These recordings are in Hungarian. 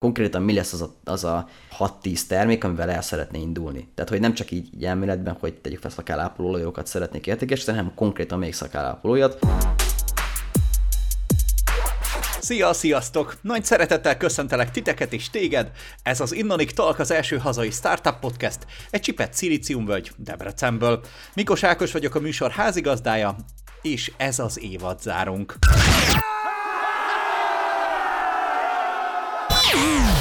konkrétan mi lesz az a, az a 6-10 termék, amivel el szeretné indulni. Tehát, hogy nem csak így, így elméletben, hogy tegyük fel szakálápolóolókat szeretnék értékesíteni, hanem konkrétan még szakálápolójat. Szia, sziasztok! Nagy szeretettel köszöntelek titeket és téged. Ez az Innonik Talk az első hazai startup podcast, egy csipet szilíciumvölgy Debrecenből. Mikos Ákos vagyok a műsor házigazdája, és ez az évad zárunk.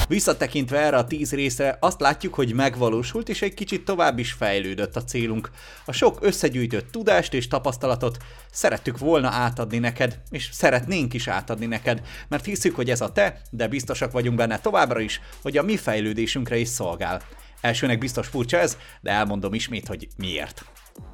Visszatekintve erre a tíz részre azt látjuk, hogy megvalósult és egy kicsit tovább is fejlődött a célunk. A sok összegyűjtött tudást és tapasztalatot szerettük volna átadni neked, és szeretnénk is átadni neked, mert hiszük, hogy ez a te, de biztosak vagyunk benne továbbra is, hogy a mi fejlődésünkre is szolgál. Elsőnek biztos furcsa ez, de elmondom ismét, hogy miért.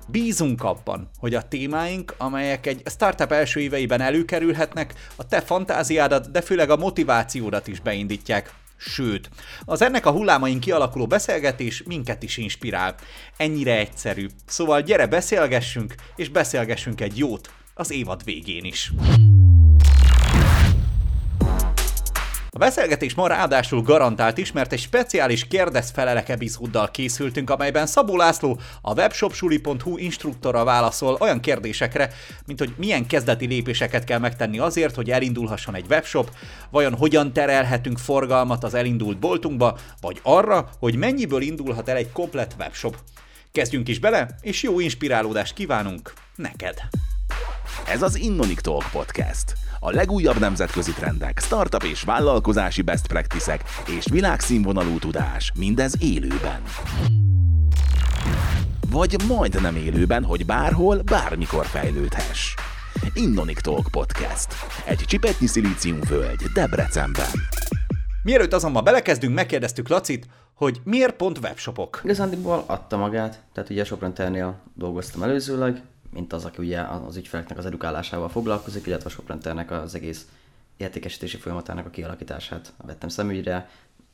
Bízunk abban, hogy a témáink, amelyek egy startup első éveiben előkerülhetnek, a te fantáziádat, de főleg a motivációdat is beindítják. Sőt, az ennek a hullámain kialakuló beszélgetés minket is inspirál. Ennyire egyszerű. Szóval gyere beszélgessünk, és beszélgessünk egy jót az évad végén is. Beszélgetés ma ráadásul garantált is, mert egy speciális kérdez-felelek epizóddal készültünk, amelyben Szabó László, a webshopsuli.hu instruktora válaszol olyan kérdésekre, mint hogy milyen kezdeti lépéseket kell megtenni azért, hogy elindulhasson egy webshop, vajon hogyan terelhetünk forgalmat az elindult boltunkba, vagy arra, hogy mennyiből indulhat el egy komplet webshop. Kezdjünk is bele, és jó inspirálódást kívánunk neked! Ez az Innonik Talk Podcast. A legújabb nemzetközi trendek, startup és vállalkozási best practices és világszínvonalú tudás, mindez élőben. Vagy majdnem élőben, hogy bárhol, bármikor fejlődhess. Innonik Talk Podcast. Egy csipetnyi völgy Debrecenben. Mielőtt azonban belekezdünk, megkérdeztük Lacit, hogy miért pont webshopok? Igazándiból adta magát, tehát ugye a Soprenternél dolgoztam előzőleg, mint az, aki ugye az ügyfeleknek az edukálásával foglalkozik, illetve a Shoprenternek az egész értékesítési folyamatának a kialakítását vettem szemügyre.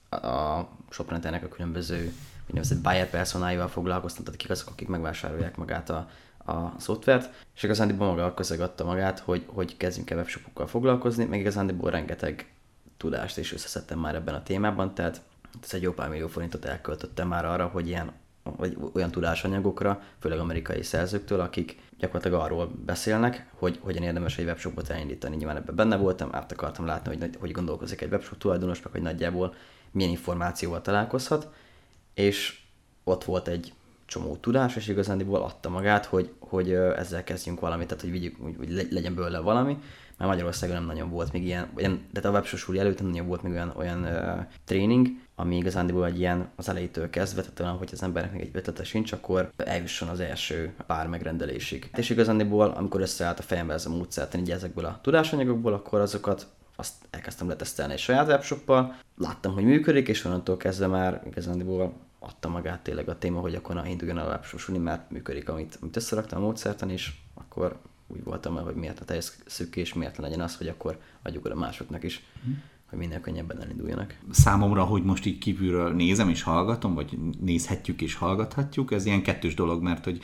A Shoprenternek a különböző úgynevezett buyer personáival foglalkoztam, tehát kik azok, akik megvásárolják magát a, a szoftvert, és igazán maga a közeg adta magát, hogy, hogy kezdjünk el webshopokkal foglalkozni, meg igazán rengeteg tudást és összeszedtem már ebben a témában, tehát ez egy jó pár millió forintot elköltöttem már arra, hogy ilyen vagy olyan tudásanyagokra, főleg amerikai szerzőktől, akik gyakorlatilag arról beszélnek, hogy hogyan érdemes egy webshopot elindítani. Nyilván ebben benne voltam, át akartam látni, hogy hogy gondolkozik egy webshop tulajdonos, meg hogy nagyjából milyen információval találkozhat, és ott volt egy csomó tudás, és igazándiból adta magát, hogy, hogy ezzel kezdjünk valamit, tehát hogy, vigyük, hogy legyen belőle valami, mert Magyarországon nem nagyon volt még ilyen, olyan, tehát a websosúli előtt nem nagyon volt még olyan, olyan uh, tréning, ami igazándiból egy ilyen az elejétől kezdve, tehát olyan, hogy az embernek még egy ötlete sincs, akkor eljusson az első pár megrendelésig. És igazándiból, amikor összeállt a fejembe ez a módszert, így ezekből a tudásanyagokból, akkor azokat azt elkezdtem letesztelni egy saját webshoppal, láttam, hogy működik, és onnantól kezdve már igazándiból adta magát tényleg a téma, hogy akkor na, induljon a webshop mert működik, amit, amit összeraktam a módszertan, és akkor úgy voltam el, hogy miért a teljes szűkés, miért legyen az, hogy akkor adjuk oda másoknak is, mm. Hogy minél könnyebben elinduljanak. Számomra, hogy most így kívülről nézem és hallgatom, vagy nézhetjük és hallgathatjuk, ez ilyen kettős dolog, mert hogy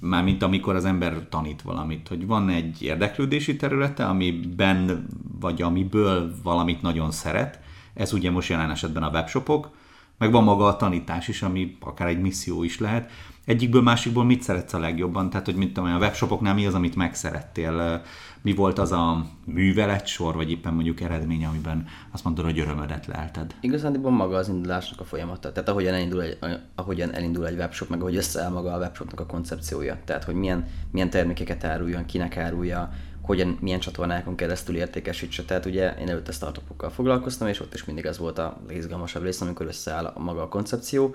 már mint amikor az ember tanít valamit, hogy van egy érdeklődési területe, amiben, vagy amiből valamit nagyon szeret, ez ugye most jelen esetben a webshopok, meg van maga a tanítás is, ami akár egy misszió is lehet. Egyikből, másikból mit szeretsz a legjobban? Tehát, hogy mit tudom, a webshopoknál mi az, amit megszerettél? Mi volt az a művelet sor, vagy éppen mondjuk eredmény, amiben azt mondod, hogy örömödet lelted? Igazán maga az indulásnak a folyamata. Tehát ahogyan elindul egy, ahogyan elindul egy webshop, meg ahogy összeáll maga a webshopnak a koncepciója. Tehát, hogy milyen, milyen termékeket áruljon, kinek árulja, hogyan, milyen csatornákon keresztül értékesítse. Tehát ugye én előtte startupokkal foglalkoztam, és ott is mindig ez volt a legizgalmasabb rész, amikor összeáll a maga a koncepció,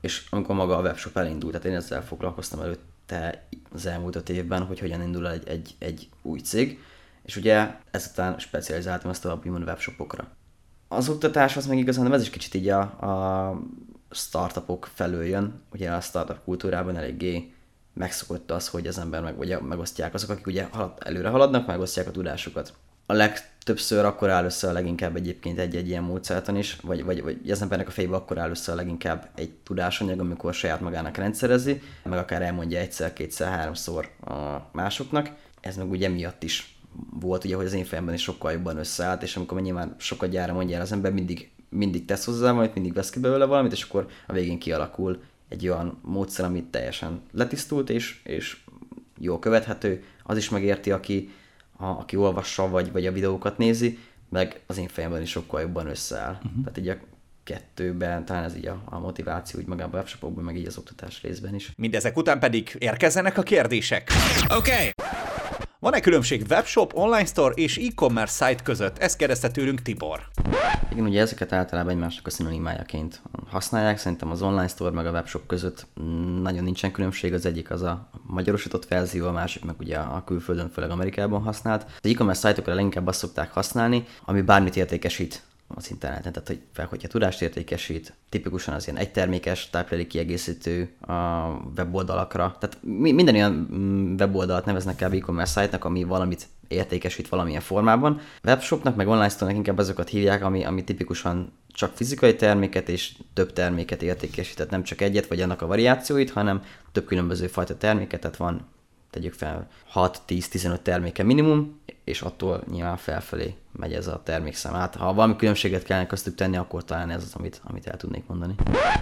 és amikor maga a webshop elindult, tehát én ezzel foglalkoztam előtte az elmúlt öt évben, hogy hogyan indul egy, egy, egy új cég, és ugye ezután specializáltam ezt a úgymond webshopokra. Az oktatás az meg igazán, nem ez is kicsit így a, a startupok felől jön, ugye a startup kultúrában eléggé megszokott az, hogy az ember meg, ugye, megosztják azok, akik ugye halad, előre haladnak, megosztják a tudásukat. A legtöbbször akkor áll össze a leginkább egyébként egy-egy ilyen módszertan is, vagy, vagy, vagy az embernek a fejében akkor áll össze a leginkább egy tudásanyag, amikor saját magának rendszerezi, meg akár elmondja egyszer, kétszer, háromszor a másoknak. Ez meg ugye miatt is volt, ugye, hogy az én fejemben is sokkal jobban összeállt, és amikor nyilván sokat gyára mondja el az ember, mindig mindig tesz hozzá valamit, mindig vesz ki belőle valamit, és akkor a végén kialakul egy olyan módszer, amit teljesen letisztult, és, és jól követhető, az is megérti, aki, a, aki olvassa, vagy, vagy a videókat nézi, meg az én fejemben is sokkal jobban összeáll. Uh-huh. Tehát így a kettőben, talán ez így a, a motiváció, úgy magában a webshopokban, meg így az oktatás részben is. Mindezek után pedig érkezzenek a kérdések. Oké! Okay. Van-e különbség webshop, online store és e-commerce site között? Ezt kérdezte tőlünk Tibor. Igen, ugye ezeket általában egymásnak a szinonimájaként használják. Szerintem az online store meg a webshop között nagyon nincsen különbség. Az egyik az a magyarosított verzió, a másik meg ugye a külföldön, főleg Amerikában használt. Az e-commerce szájtokra leginkább azt szokták használni, ami bármit értékesít az interneten, tehát hogy fel, hogyha tudást értékesít, tipikusan az ilyen egytermékes táplálék kiegészítő a weboldalakra, tehát minden olyan mm, weboldalt neveznek el e-commerce site ami valamit értékesít valamilyen formában. Webshopnak, meg online store inkább azokat hívják, ami, ami tipikusan csak fizikai terméket és több terméket értékesít, tehát nem csak egyet vagy annak a variációit, hanem több különböző fajta terméket, tehát van tegyük fel 6-10-15 terméke minimum, és attól nyilván felfelé megy ez a termékszám. Hát, ha valami különbséget kellene köztük tenni, akkor talán ez az, amit, amit el tudnék mondani.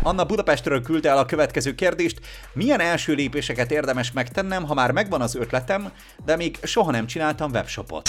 Anna Budapestről küldte el a következő kérdést. Milyen első lépéseket érdemes megtennem, ha már megvan az ötletem, de még soha nem csináltam webshopot?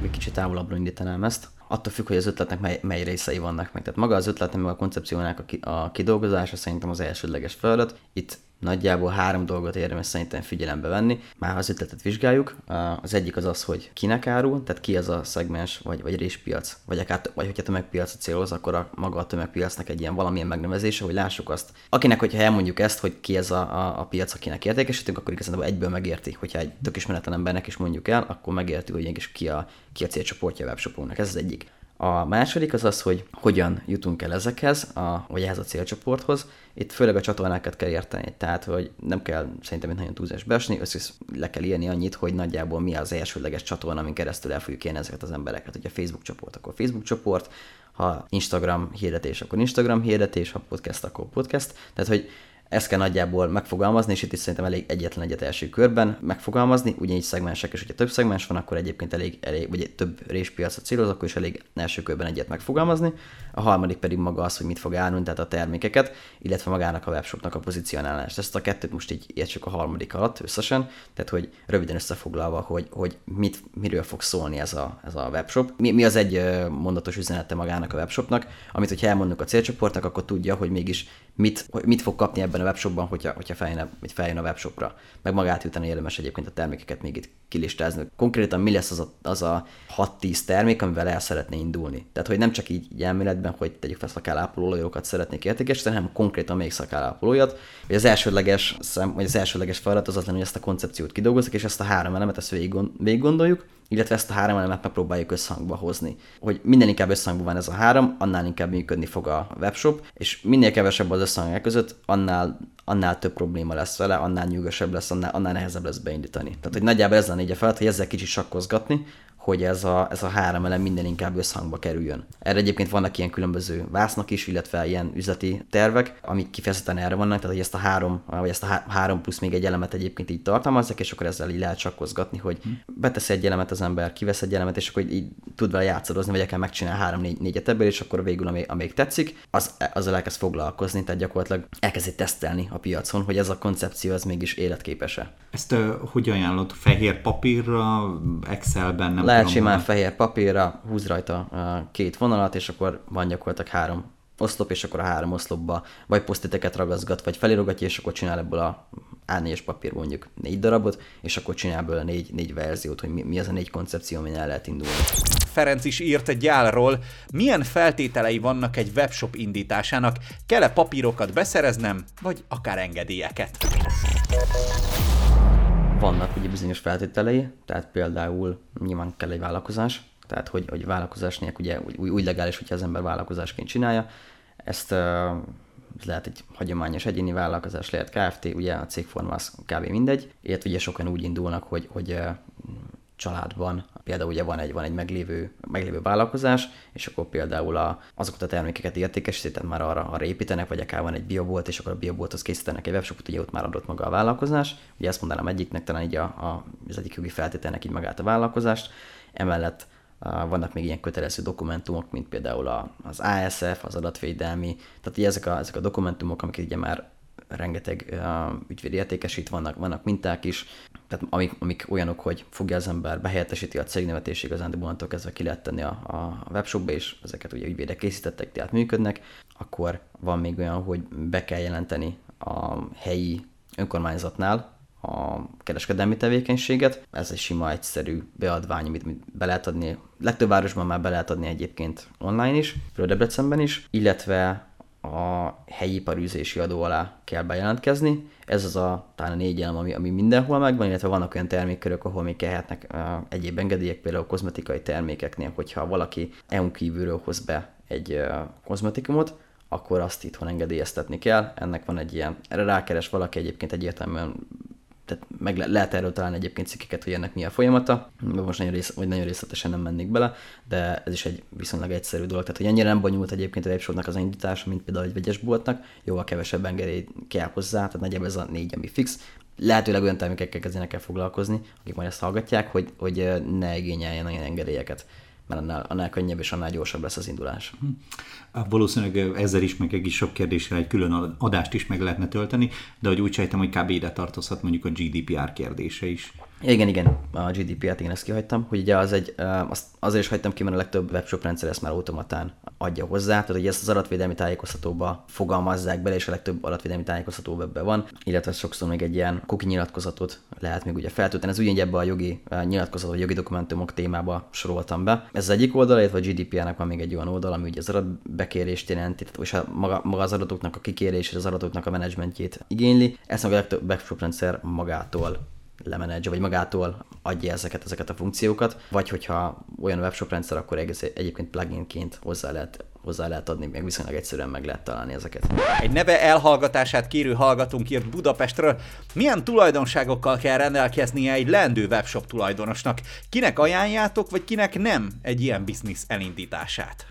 Még kicsit távolabbra indítanám ezt attól függ, hogy az ötletnek mely, mely részei vannak meg. Tehát maga az ötletnek, meg a koncepciónak a, ki, a kidolgozása szerintem az elsődleges feladat. Itt nagyjából három dolgot érdemes szerintem figyelembe venni. Már az ötletet vizsgáljuk. Az egyik az az, hogy kinek árul, tehát ki az a szegmens, vagy, vagy réspiac, vagy akár, vagy hogyha tömegpiac a céloz, akkor a, maga a tömegpiacnak egy ilyen valamilyen megnevezése, hogy lássuk azt. Akinek, hogyha elmondjuk ezt, hogy ki ez a, a, a piac, akinek értékesítünk, akkor igazából egyből megérti. Hogyha egy tök ismeretlen embernek is mondjuk el, akkor megérti, hogy mégis ki a, ki a célcsoportja a webshopunknak. Ez az egyik. A második az az, hogy hogyan jutunk el ezekhez, a, vagy ehhez a célcsoporthoz. Itt főleg a csatornákat kell érteni, tehát hogy nem kell szerintem nagyon túlzás beesni, össze le kell írni annyit, hogy nagyjából mi az elsőleges csatorna, amin keresztül el fogjuk érni ezeket az embereket. Ugye a Facebook csoport, akkor Facebook csoport, ha Instagram hirdetés, akkor Instagram hirdetés, ha podcast, akkor podcast. Tehát, hogy ezt kell nagyjából megfogalmazni, és itt is szerintem elég egyetlen egyet első körben megfogalmazni, ugyanígy szegmensek, és hogyha több szegmens van, akkor egyébként elég, elég vagy több réspiacot céloz, akkor is elég első körben egyet megfogalmazni. A harmadik pedig maga az, hogy mit fog árulni, tehát a termékeket, illetve magának a webshopnak a pozícionálást. Ezt a kettőt most így értsük a harmadik alatt összesen, tehát hogy röviden összefoglalva, hogy, hogy mit, miről fog szólni ez a, ez a webshop. Mi, mi az egy mondatos üzenete magának a webshopnak, amit, hogyha elmondunk a célcsoportnak, akkor tudja, hogy mégis mit, mit fog kapni ebben a webshopban, hogyha, hogyha feljön, a, feljön a webshopra. Meg magát utána érdemes egyébként a termékeket még itt kilistázni. Konkrétan mi lesz az a, az a 6-10 termék, amivel el szeretné indulni. Tehát, hogy nem csak így, így elméletben, hogy tegyük fel szakálápolójókat szeretnék értékesíteni, hanem konkrétan még szakálápolójat. Vagy az elsődleges szem, vagy az elsődleges feladat az az lenne, hogy ezt a koncepciót kidolgozzuk, és ezt a három elemet ezt végig, végig gondoljuk, illetve ezt a három elemet megpróbáljuk összhangba hozni. Hogy minden inkább összhangban van ez a három, annál inkább működni fog a webshop, és minél kevesebb az összhang között, annál, annál több probléma lesz vele, annál nyugosabb lesz, annál, annál nehezebb lesz beindítani. Tehát, hogy nagyjából ez lenne így a feladat, hogy ezzel kicsit sakkozgatni, hogy ez a, ez a három elem minden inkább összhangba kerüljön. Erre egyébként vannak ilyen különböző vásznak is, illetve ilyen üzleti tervek, amik kifejezetten erre vannak, tehát hogy ezt a három, vagy ezt a három plusz még egy elemet egyébként így tartalmazzák, és akkor ezzel így lehet sakkozgatni, hogy betesz egy elemet az ember, kivesz egy elemet, és akkor így tud vele játszadozni, vagy akár megcsinál három négy, négyet ebből, és akkor végül, amíg, amíg tetszik, az, azzal elkezd foglalkozni, tehát gyakorlatilag elkezdi tesztelni a piacon, hogy ez a koncepció az mégis életképes-e. Ezt uh, hogy ajánlott? Fehér papírra, Excelben? Nem lehet simán fehér papírra, húz rajta két vonalat, és akkor van gyakorlatilag három oszlop, és akkor a három oszlopba vagy posztiteket ragaszgat, vagy felirogatja, és akkor csinál ebből a A4-es papír mondjuk négy darabot, és akkor csinál ebből a négy, négy verziót, hogy mi, mi az a négy koncepció, amin el lehet indulni. Ferenc is írt egy gyálról, milyen feltételei vannak egy webshop indításának, kell-e papírokat beszereznem, vagy akár engedélyeket? Vannak ugye bizonyos feltételei, tehát például nyilván kell egy vállalkozás, tehát hogy, hogy vállalkozás nélkül ugye úgy, úgy legális, hogyha az ember vállalkozásként csinálja. Ezt uh, lehet egy hagyományos egyéni vállalkozás, lehet Kft., ugye a cégforma az kb. mindegy, illetve ugye sokan úgy indulnak, hogy, hogy családban például ugye van egy, van egy meglévő, meglévő vállalkozás, és akkor például a, azokat a termékeket értékesítik, tehát már arra, arra építenek, vagy akár van egy biobolt, és akkor a biobolthoz készítenek egy webshopot, ugye ott már adott maga a vállalkozás. Ugye ezt mondanám egyiknek, talán így a, a, az egyik jogi feltételnek így magát a vállalkozást. Emellett vannak még ilyen kötelező dokumentumok, mint például az ASF, az adatvédelmi, tehát ezek a, ezek a dokumentumok, amik ugye már rengeteg uh, ügyvéd értékesít, vannak, vannak minták is, tehát amik, amik olyanok, hogy fogja az ember, behelyettesíti a cégnevet, és igazán de kezdve ki lehet tenni a, a webshopba, és ezeket ugye ügyvédek készítettek, tehát működnek, akkor van még olyan, hogy be kell jelenteni a helyi önkormányzatnál, a kereskedelmi tevékenységet. Ez egy sima, egyszerű beadvány, amit be lehet adni. Legtöbb városban már be lehet adni egyébként online is, például Debrecenben is, illetve a helyi iparűzési adó alá kell bejelentkezni. Ez az a talán a négy elem, ami, ami mindenhol megvan, illetve vannak olyan termékkörök, ahol még kellhetnek uh, egyéb engedélyek, például kozmetikai termékeknél, hogyha valaki EU kívülről hoz be egy uh, kozmetikumot, akkor azt itthon engedélyeztetni kell. Ennek van egy ilyen, erre rákeres valaki egyébként egyértelműen tehát meg le, lehet erről találni egyébként cikkeket, hogy ennek mi a folyamata, most nagyon, rész, vagy nagyon részletesen nem mennék bele, de ez is egy viszonylag egyszerű dolog. Tehát, hogy ennyire nem bonyolult egyébként a webshopnak az indítása, mint például egy vegyes boltnak, jóval kevesebb engedély kell hozzá, tehát nagyjából ez a négy, ami fix. Lehetőleg olyan termékekkel kezdenek el foglalkozni, akik majd ezt hallgatják, hogy, hogy ne igényeljen olyan engedélyeket mert annál, annál könnyebb és annál gyorsabb lesz az indulás. Valószínűleg ezzel is, meg egész sok kérdésre egy külön adást is meg lehetne tölteni, de hogy úgy sejtem, hogy kb. ide tartozhat mondjuk a GDPR kérdése is. Igen, igen, a GDPR-t én ezt kihagytam, hogy ugye az egy, azt azért is hagytam ki, mert a legtöbb webshop rendszer ezt már automatán adja hozzá, tehát hogy ezt az adatvédelmi tájékoztatóba fogalmazzák bele, és a legtöbb adatvédelmi tájékoztató ebben van, illetve sokszor még egy ilyen cookie nyilatkozatot lehet még ugye feltölteni. Ez ugyanígy ebbe a jogi nyilatkozat, vagy jogi dokumentumok témába soroltam be. Ez az egyik oldal, illetve a GDPR-nak van még egy olyan oldal, ami ugye az adatbekérést jelenti, tehát és a maga, maga az adatoknak a kikérés és az adatoknak a menedzsmentjét igényli. Ezt meg a legtöbb webshop rendszer magától lemenedzse, vagy magától adja ezeket, ezeket a funkciókat, vagy hogyha olyan webshop rendszer, akkor egész, egyébként pluginként hozzá lehet hozzá lehet adni, még viszonylag egyszerűen meg lehet találni ezeket. Egy neve elhallgatását kérő hallgatónk írt Budapestről. Milyen tulajdonságokkal kell rendelkeznie egy lendő webshop tulajdonosnak? Kinek ajánljátok, vagy kinek nem egy ilyen biznisz elindítását?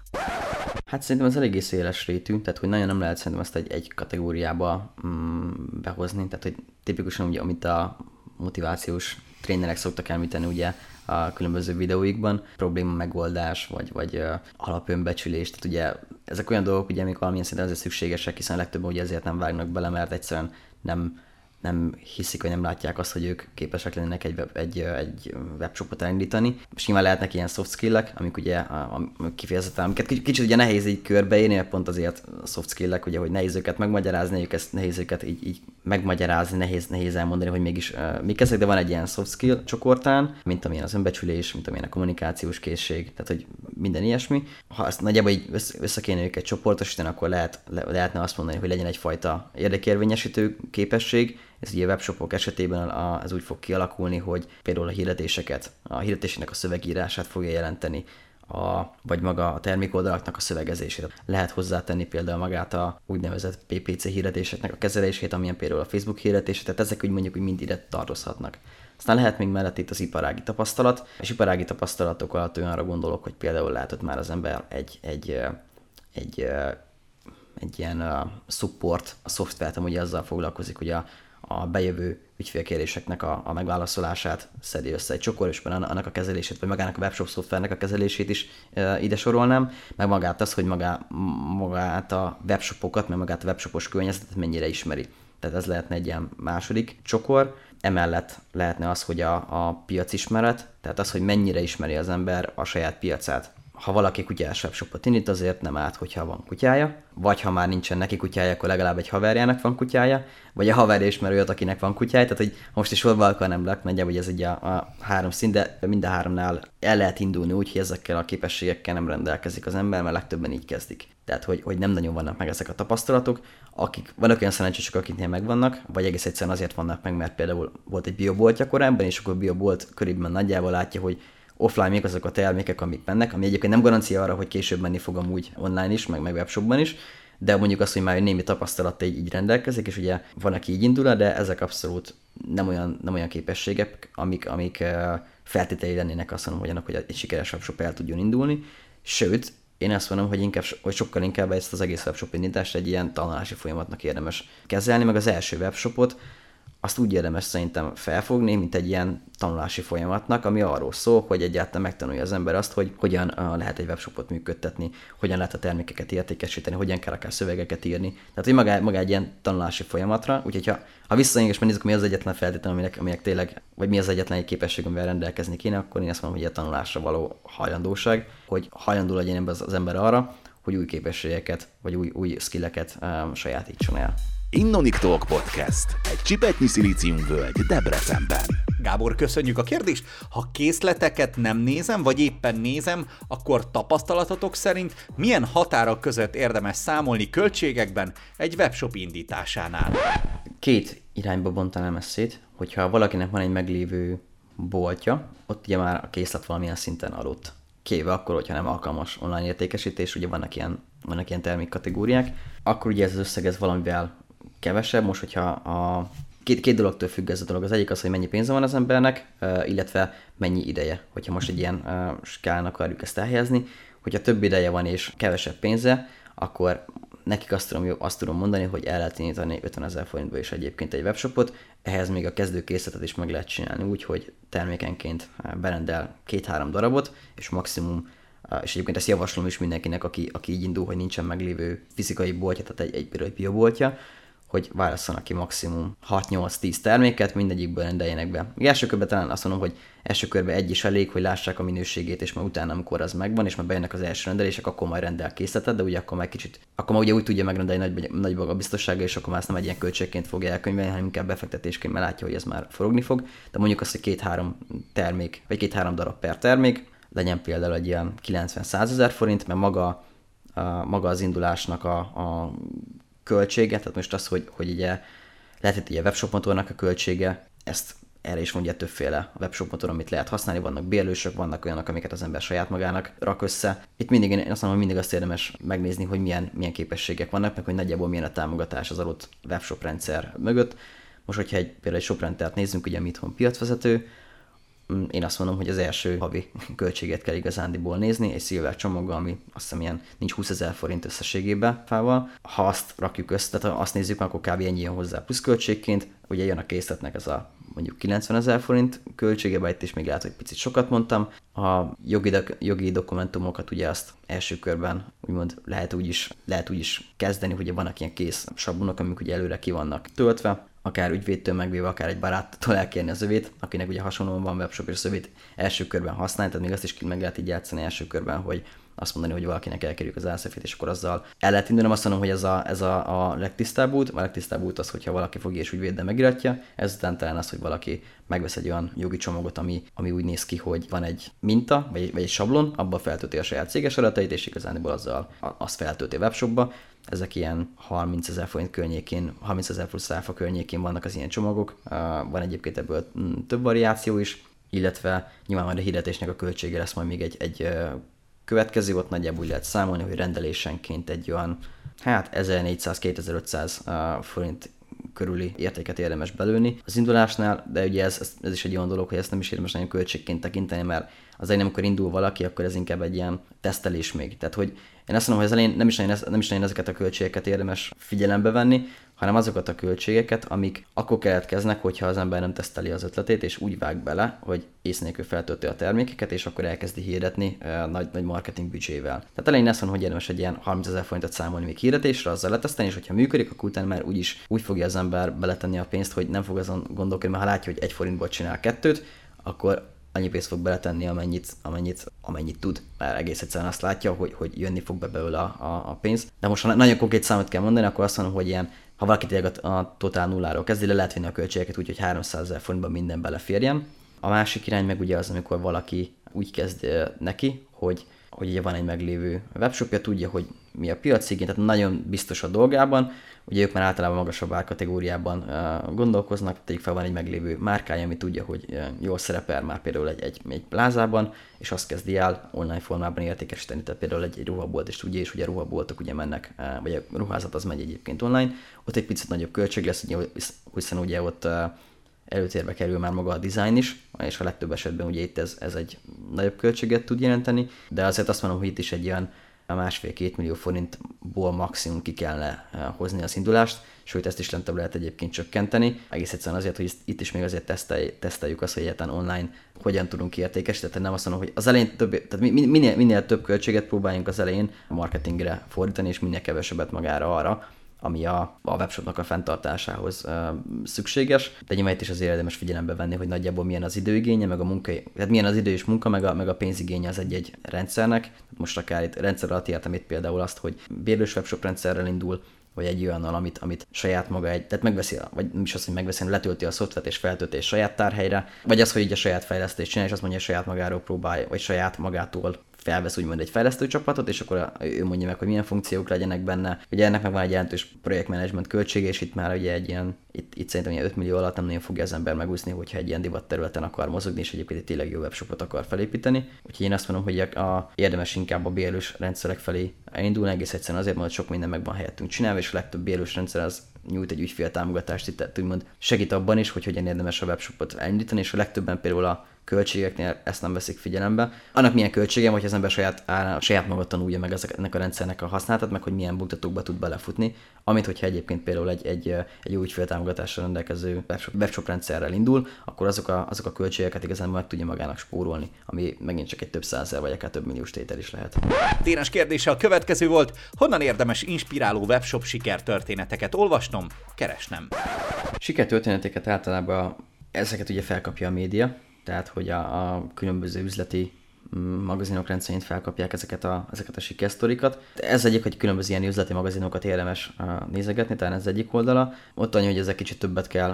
Hát szerintem ez eléggé széles rétű, tehát hogy nagyon nem lehet szerintem ezt egy, egy kategóriába mm, behozni, tehát hogy tipikusan ugye, amit a motivációs trénerek szoktak említeni ugye a különböző videóikban, probléma megoldás, vagy, vagy uh, alapönbecsülés, tehát ugye ezek olyan dolgok, ugye, amik valamilyen szinten azért szükségesek, hiszen legtöbben ugye ezért nem vágnak bele, mert egyszerűen nem nem hiszik, hogy nem látják azt, hogy ők képesek lennének egy, web, egy, egy webshopot elindítani. Simán lehetnek ilyen soft skill-ek, amik ugye a, a kifejezetten, amiket kicsit ugye nehéz így körbeírni, pont azért soft skill-ek, ugye, hogy nehéz őket megmagyarázni, ők ezt nehéz őket így, így megmagyarázni, nehéz, nehéz elmondani, hogy mégis uh, mik ezek, de van egy ilyen soft skill csokortán, mint amilyen az önbecsülés, mint amilyen a kommunikációs készség, tehát hogy minden ilyesmi. Ha ezt nagyjából így össze kéne őket csoportosítani, akkor lehet, le, lehetne azt mondani, hogy legyen egyfajta érdekérvényesítő képesség, ez ugye webshopok esetében az úgy fog kialakulni, hogy például a hirdetéseket, a hirdetésének a szövegírását fogja jelenteni, a, vagy maga a termékoldalaknak a szövegezését. Lehet hozzátenni például magát a úgynevezett PPC hirdetéseknek a kezelését, amilyen például a Facebook hirdetését, tehát ezek úgy mondjuk, hogy mind ide tartozhatnak. Aztán lehet még mellett itt az iparági tapasztalat, és iparági tapasztalatok alatt olyanra gondolok, hogy például látott már az ember egy, egy, egy, egy, ilyen uh, support, a szoftvert, amúgy azzal foglalkozik, hogy a, a bejövő ügyfélkéréseknek a, a megválaszolását szedi össze egy csokor, és annak a kezelését, vagy magának a webshop szoftvernek a kezelését is e, ide sorolnám, meg magát az, hogy magá, magát a webshopokat, meg magát a webshopos környezetet mennyire ismeri. Tehát ez lehetne egy ilyen második csokor. Emellett lehetne az, hogy a, a piacismeret, tehát az, hogy mennyire ismeri az ember a saját piacát ha valaki kutyás webshopot indít, azért nem árt, hogyha van kutyája, vagy ha már nincsen neki kutyája, akkor legalább egy haverjának van kutyája, vagy a haver ismer olyat, akinek van kutyája, tehát hogy most is sorba akarnám lak, nagyjából, hogy ez egy a, a három szint, de mind a háromnál el lehet indulni úgy, hogy ezekkel a képességekkel nem rendelkezik az ember, mert legtöbben így kezdik. Tehát, hogy, hogy nem nagyon vannak meg ezek a tapasztalatok, akik, vannak olyan szerencsések, akiknél megvannak, vagy egész egyszerűen azért vannak meg, mert például volt egy bioboltja korábban, és akkor biobolt körében nagyjából látja, hogy offline még azok a termékek, amik mennek, ami egyébként nem garancia arra, hogy később menni fog amúgy online is, meg, meg webshopban is, de mondjuk azt, hogy már némi tapasztalat így, így rendelkezik, és ugye van, aki így indul, de ezek abszolút nem olyan, nem olyan képességek, amik, amik feltételei lennének azt mondom, hogy annak, hogy egy sikeres webshop el tudjon indulni. Sőt, én azt mondom, hogy, inkább, hogy sokkal inkább ezt az egész webshop indítást egy ilyen tanulási folyamatnak érdemes kezelni, meg az első webshopot, azt úgy érdemes szerintem felfogni, mint egy ilyen tanulási folyamatnak, ami arról szól, hogy egyáltalán megtanulja az ember azt, hogy hogyan lehet egy webshopot működtetni, hogyan lehet a termékeket értékesíteni, hogyan kell akár szövegeket írni. Tehát, hogy maga, maga egy ilyen tanulási folyamatra, úgyhogy ha, ha visszaink és megnézzük, mi az egyetlen feltétlen, aminek, aminek tényleg, vagy mi az egyetlen egy képesség, amivel rendelkezni kéne, akkor én azt mondom, hogy a tanulásra való hajlandóság, hogy hajlandó legyen az ember arra, hogy új képességeket, vagy új, új skilleket um, sajátítson el. Innonic Talk Podcast. Egy csipetnyi völgy Debrecenben. Gábor, köszönjük a kérdést. Ha készleteket nem nézem, vagy éppen nézem, akkor tapasztalatotok szerint milyen határok között érdemes számolni költségekben egy webshop indításánál? Két irányba bontanám ezt szét, hogyha valakinek van egy meglévő boltja, ott ugye már a készlet valamilyen szinten aludt. Kéve akkor, hogyha nem alkalmas online értékesítés, ugye vannak ilyen, vannak ilyen termékkategóriák, akkor ugye ez az összeg ez valamivel kevesebb. Most, hogyha a két, két dologtól függ ez a dolog. Az egyik az, hogy mennyi pénze van az embernek, illetve mennyi ideje, hogyha most egy ilyen skálán akarjuk ezt elhelyezni. Hogyha több ideje van és kevesebb pénze, akkor nekik azt tudom, azt tudom mondani, hogy el lehet indítani 50 ezer forintba is egyébként egy webshopot, ehhez még a kezdőkészletet is meg lehet csinálni úgy, hogy termékenként berendel két-három darabot, és maximum és egyébként ezt javaslom is mindenkinek, aki, aki így indul, hogy nincsen meglévő fizikai boltja, tehát egy, egy, egy bioboltja, hogy válasszanak ki maximum 6-8-10 terméket, mindegyikből rendeljenek be. Még első körben talán azt mondom, hogy első körben egy is elég, hogy lássák a minőségét, és majd utána, amikor az megvan, és már bejönnek az első rendelések, akkor majd rendel készletet, de ugye akkor már kicsit, akkor már ugye úgy tudja megrendelni nagy, nagy a biztonsága, és akkor már ezt nem egy ilyen költségként fogja elkönyvelni, hanem inkább befektetésként, mert látja, hogy ez már forogni fog. De mondjuk azt, hogy két-három termék, vagy két-három darab per termék, legyen például egy ilyen 90-100 ezer forint, mert maga, a, maga az indulásnak a, a költsége, tehát most az, hogy, hogy ugye lehet itt ugye webshop motornak a költsége, ezt erre is mondja többféle a webshop motor, amit lehet használni, vannak bérlősök, vannak olyanok, amiket az ember saját magának rak össze. Itt mindig, én azt mondom, hogy mindig azt érdemes megnézni, hogy milyen, milyen képességek vannak, meg hogy nagyjából milyen a támogatás az adott webshop rendszer mögött. Most, hogyha egy, például egy shoprendert nézzünk, ugye mi itthon piacvezető, én azt mondom, hogy az első havi költséget kell igazándiból nézni, egy szilver csomaggal, ami azt hiszem ilyen nincs 20 ezer forint összességében fával. Ha azt rakjuk össze, tehát azt nézzük, akkor kb. ennyi jön hozzá pluszköltségként, ugye jön a készletnek ez a mondjuk 90 ezer forint költsége, itt is még lehet, hogy picit sokat mondtam. A jogi, jogi dokumentumokat ugye azt első körben úgymond lehet úgy is, lehet úgy is kezdeni, hogy vannak ilyen kész sablonok, amik ugye előre ki vannak töltve, akár ügyvédtől megvéve, akár egy baráttól elkérni az övét, akinek ugye hasonlóan van webshop, és az övét első körben használni, tehát még azt is meg lehet így játszani első körben, hogy azt mondani, hogy valakinek elkerüljük az elszefét, és akkor azzal el lehet indulni. Azt mondom, hogy ez a, ez a, a legtisztább út. A legtisztább út az, hogyha valaki fogja és ügyvéddel megiratja. Ezután talán az, hogy valaki megvesz egy olyan jogi csomagot, ami, ami úgy néz ki, hogy van egy minta, vagy, vagy egy sablon, abba feltölti a saját céges adatait, és igazából azzal azt feltölti a webshopba, ezek ilyen 30 ezer forint környékén, 30 ezer plusz áfa környékén vannak az ilyen csomagok, van egyébként ebből mm, több variáció is, illetve nyilván majd a hirdetésnek a költsége lesz majd még egy, egy következő, ott nagyjából úgy lehet számolni, hogy rendelésenként egy olyan, hát 1400-2500 forint körüli értéket érdemes belőni az indulásnál, de ugye ez, ez, is egy olyan dolog, hogy ezt nem is érdemes nagyon költségként tekinteni, mert az elején, amikor indul valaki, akkor ez inkább egy ilyen tesztelés még. Tehát, hogy én azt mondom, hogy az elején nem is, nagyon, nem is nagyon ezeket a költségeket érdemes figyelembe venni, hanem azokat a költségeket, amik akkor keletkeznek, hogyha az ember nem teszteli az ötletét, és úgy vág bele, hogy ész nélkül feltölti a termékeket, és akkor elkezdi hirdetni uh, nagy, nagy marketing büdzsével. Tehát elején azt mondom, hogy érdemes egy ilyen 30 ezer forintot számolni még hirdetésre, azzal letesztelni, és hogyha működik, akkor utána már úgyis úgy fogja az ember beletenni a pénzt, hogy nem fog azon gondolkodni, mert ha látja, hogy egy forintból csinál kettőt, akkor annyi pénzt fog beletenni, amennyit, amennyit, amennyit tud, mert egész egyszerűen azt látja, hogy, hogy jönni fog be belőle a, a, pénz. De most, ha nagyon konkrét számot kell mondani, akkor azt mondom, hogy ilyen, ha valaki tényleg a, a totál nulláról kezdi, le lehet vinni a költségeket úgy, hogy 300 ezer forintban minden beleférjen. A másik irány meg ugye az, amikor valaki úgy kezd neki, hogy hogy ugye van egy meglévő webshopja, tudja, hogy mi a piac igény, tehát nagyon biztos a dolgában, ugye ők már általában magasabb árkategóriában uh, gondolkoznak, tegyük fel van egy meglévő márkája, ami tudja, hogy uh, jól szerepel már például egy, egy, egy plázában, és azt kezdi el online formában értékesíteni, tehát például egy, egy ruhabolt, és tudja, és ugye a ruhaboltok ugye mennek, vagy a ruházat az megy egyébként online, ott egy picit nagyobb költség lesz, ugye, hiszen ugye ott uh, előtérbe kerül már maga a design is, és a legtöbb esetben ugye itt ez, ez egy nagyobb költséget tud jelenteni, de azért azt mondom, hogy itt is egy olyan másfél-két millió forint ból maximum ki kellene hozni az indulást, sőt ezt is lentebb lehet egyébként csökkenteni. Egész egyszerűen azért, hogy itt is még azért tesztelj, teszteljük azt, hogy egyáltalán online hogyan tudunk értékesíteni. Tehát nem azt mondom, hogy az elején több, tehát minél, minél több költséget próbáljunk az elején marketingre fordítani, és minél kevesebbet magára arra, ami a, a webshopnak a fenntartásához uh, szükséges. De nyilván itt is az érdemes figyelembe venni, hogy nagyjából milyen az időigénye, meg a munka, tehát milyen az idő és munka, meg a, meg a pénzigénye az egy-egy rendszernek. Most akár itt rendszer alatt értem itt például azt, hogy bérlős webshop rendszerrel indul, vagy egy olyannal, amit, amit saját maga egy, tehát megveszi, vagy nem is azt, hogy megveszi, hanem letölti a szoftvert és feltölti saját tárhelyre, vagy az, hogy így a saját fejlesztést csinál, és azt mondja, hogy saját magáról próbálja, vagy saját magától felvesz úgymond egy fejlesztő csapatot, és akkor ő mondja meg, hogy milyen funkciók legyenek benne. Ugye ennek meg van egy jelentős projektmenedzsment költsége, és itt már ugye egy ilyen, itt, itt szerintem ilyen 5 millió alatt nem nagyon fogja az ember megúszni, hogyha egy ilyen divat területen akar mozogni, és egyébként egy tényleg jó webshopot akar felépíteni. Úgyhogy én azt mondom, hogy a, érdemes inkább a bérlős rendszerek felé elindulni, egész egyszerűen azért, mert sok minden meg van helyettünk csinálva, és a legtöbb bérlős rendszer az nyújt egy ügyfél támogatást, itt úgymond segít abban is, hogy hogyan érdemes a webshopot elindítani, és a legtöbben például a költségeknél ezt nem veszik figyelembe. Annak milyen költsége, hogy az ember saját, áll, saját maga tanulja meg ennek a rendszernek a használatát, meg hogy milyen buktatókba tud belefutni, amit hogyha egyébként például egy, egy, egy jó ügyféltámogatással rendelkező webshop, webshop rendszerrel indul, akkor azok a, azok a költségeket igazán meg tudja magának spórolni, ami megint csak egy több százer vagy akár több milliós tétel is lehet. Ténes kérdése a következő volt, honnan érdemes inspiráló webshop sikertörténeteket olvasnom, keresnem? Sikertörténeteket általában ezeket ugye felkapja a média, tehát hogy a, a különböző üzleti mm, magazinok rendszerint felkapják ezeket a, ezeket a sikersztorikat. Ez egyik, hogy különböző ilyen üzleti magazinokat érdemes uh, nézegetni, talán ez egyik oldala. Ott annyi, hogy ezek kicsit többet kell